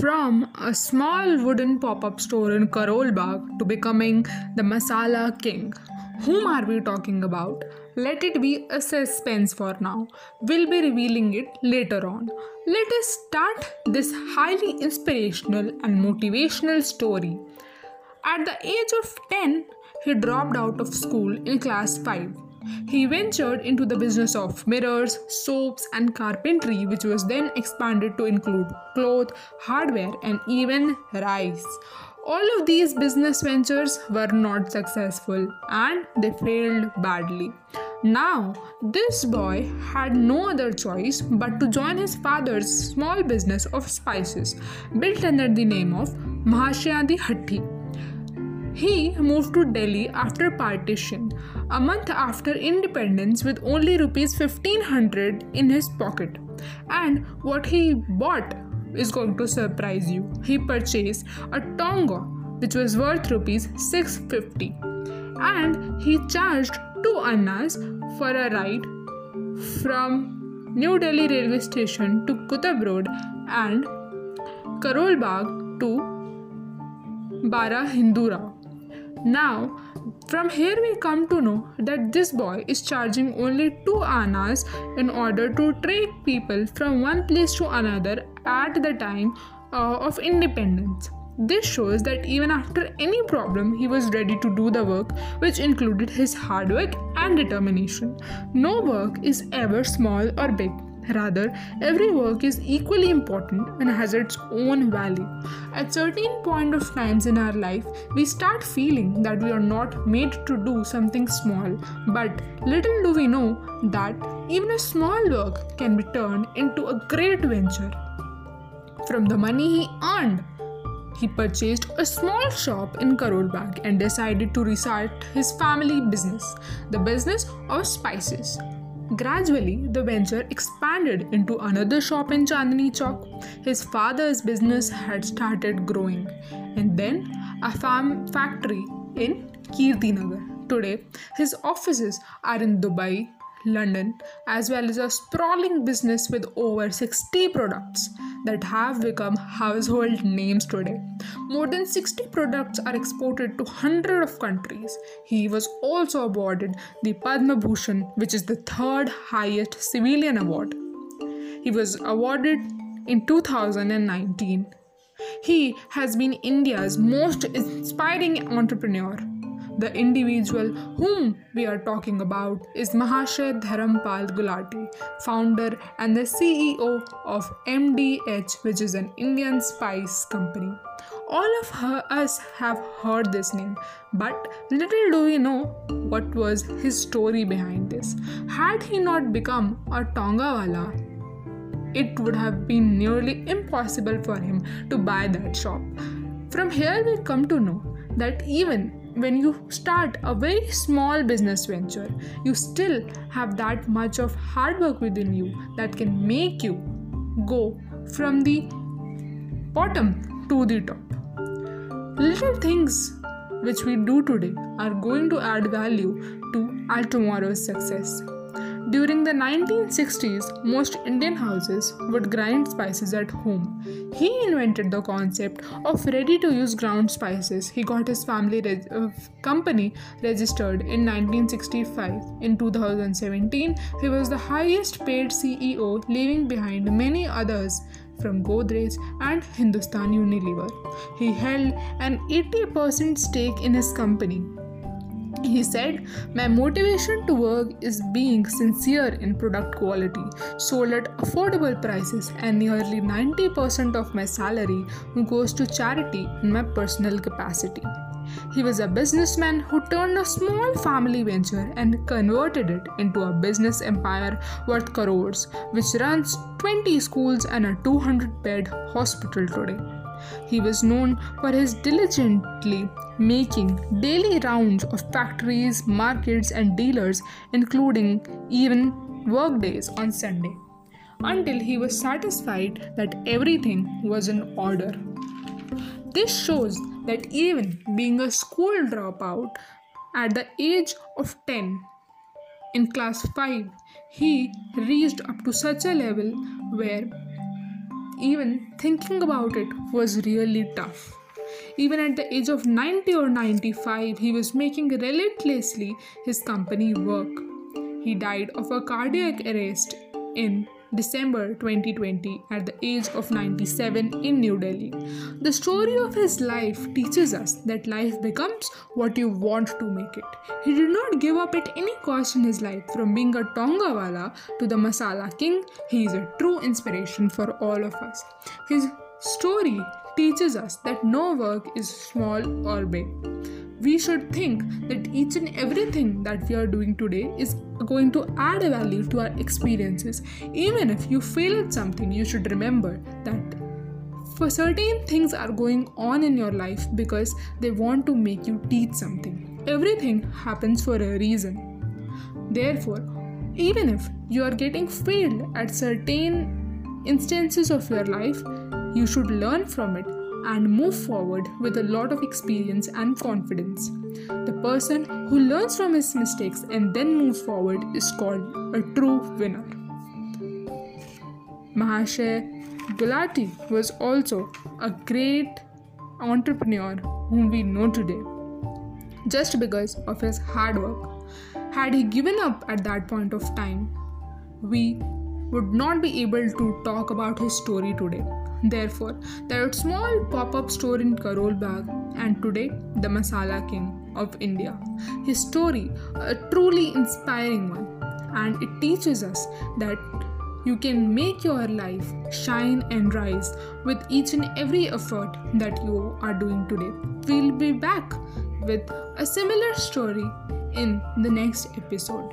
From a small wooden pop up store in Karol Bagh to becoming the Masala King. Whom are we talking about? Let it be a suspense for now. We'll be revealing it later on. Let us start this highly inspirational and motivational story. At the age of 10, he dropped out of school in class 5 he ventured into the business of mirrors, soaps, and carpentry, which was then expanded to include cloth, hardware, and even rice. All of these business ventures were not successful and they failed badly. Now, this boy had no other choice but to join his father's small business of spices, built under the name of Mahashayadi Hatti. He moved to Delhi after partition, a month after independence, with only rupees 1500 in his pocket. And what he bought is going to surprise you. He purchased a Tonga, which was worth rupees 650, and he charged two annas for a ride from New Delhi railway station to Kutab Road and Karol Bagh to Bara Hindu Rao. Now, from here we come to know that this boy is charging only 2 annas in order to take people from one place to another at the time uh, of independence. This shows that even after any problem, he was ready to do the work, which included his hard work and determination. No work is ever small or big. Rather, every work is equally important and has its own value. At certain point of times in our life, we start feeling that we are not made to do something small. But little do we know that even a small work can be turned into a great venture. From the money he earned, he purchased a small shop in Karol Bagh and decided to restart his family business, the business of spices. Gradually, the venture expanded into another shop in Chandni Chowk. His father's business had started growing, and then a farm factory in Kirtinagar. Today, his offices are in Dubai, London, as well as a sprawling business with over 60 products that have become household names today. More than 60 products are exported to hundreds of countries. He was also awarded the Padma Bhushan, which is the third highest civilian award. He was awarded in 2019. He has been India's most inspiring entrepreneur the individual whom we are talking about is Mahashay Dharampal Gulati, founder and the CEO of MDH, which is an Indian spice company. All of her, us have heard this name, but little do we know what was his story behind this. Had he not become a Tongawala, it would have been nearly impossible for him to buy that shop. From here, we come to know that even when you start a very small business venture, you still have that much of hard work within you that can make you go from the bottom to the top. Little things which we do today are going to add value to our tomorrow's success. During the 1960s, most Indian houses would grind spices at home. He invented the concept of ready to use ground spices. He got his family uh, company registered in 1965. In 2017, he was the highest paid CEO, leaving behind many others from Godrej and Hindustan Unilever. He held an 80% stake in his company. He said, My motivation to work is being sincere in product quality, sold at affordable prices, and nearly 90% of my salary goes to charity in my personal capacity. He was a businessman who turned a small family venture and converted it into a business empire worth crores, which runs 20 schools and a 200 bed hospital today. He was known for his diligently making daily rounds of factories, markets, and dealers, including even workdays on Sunday, until he was satisfied that everything was in order. This shows that even being a school dropout at the age of 10 in class 5, he reached up to such a level where even thinking about it was really tough. Even at the age of 90 or 95, he was making relentlessly his company work. He died of a cardiac arrest in December 2020 at the age of 97 in New Delhi. The story of his life teaches us that life becomes what you want to make it. He did not give up at any cost in his life from being a Tongawala to the Masala King. He is a true inspiration for all of us. His story teaches us that no work is small or big we should think that each and everything that we are doing today is going to add a value to our experiences. Even if you fail at something, you should remember that for certain things are going on in your life because they want to make you teach something. Everything happens for a reason. Therefore, even if you are getting failed at certain instances of your life, you should learn from it and move forward with a lot of experience and confidence. The person who learns from his mistakes and then moves forward is called a true winner. Mahashay Gulati was also a great entrepreneur whom we know today just because of his hard work. Had he given up at that point of time, we would not be able to talk about his story today. Therefore, a small pop-up store in Karol Bagh and today the Masala King of India. His story, a truly inspiring one, and it teaches us that you can make your life shine and rise with each and every effort that you are doing today. We'll be back with a similar story in the next episode.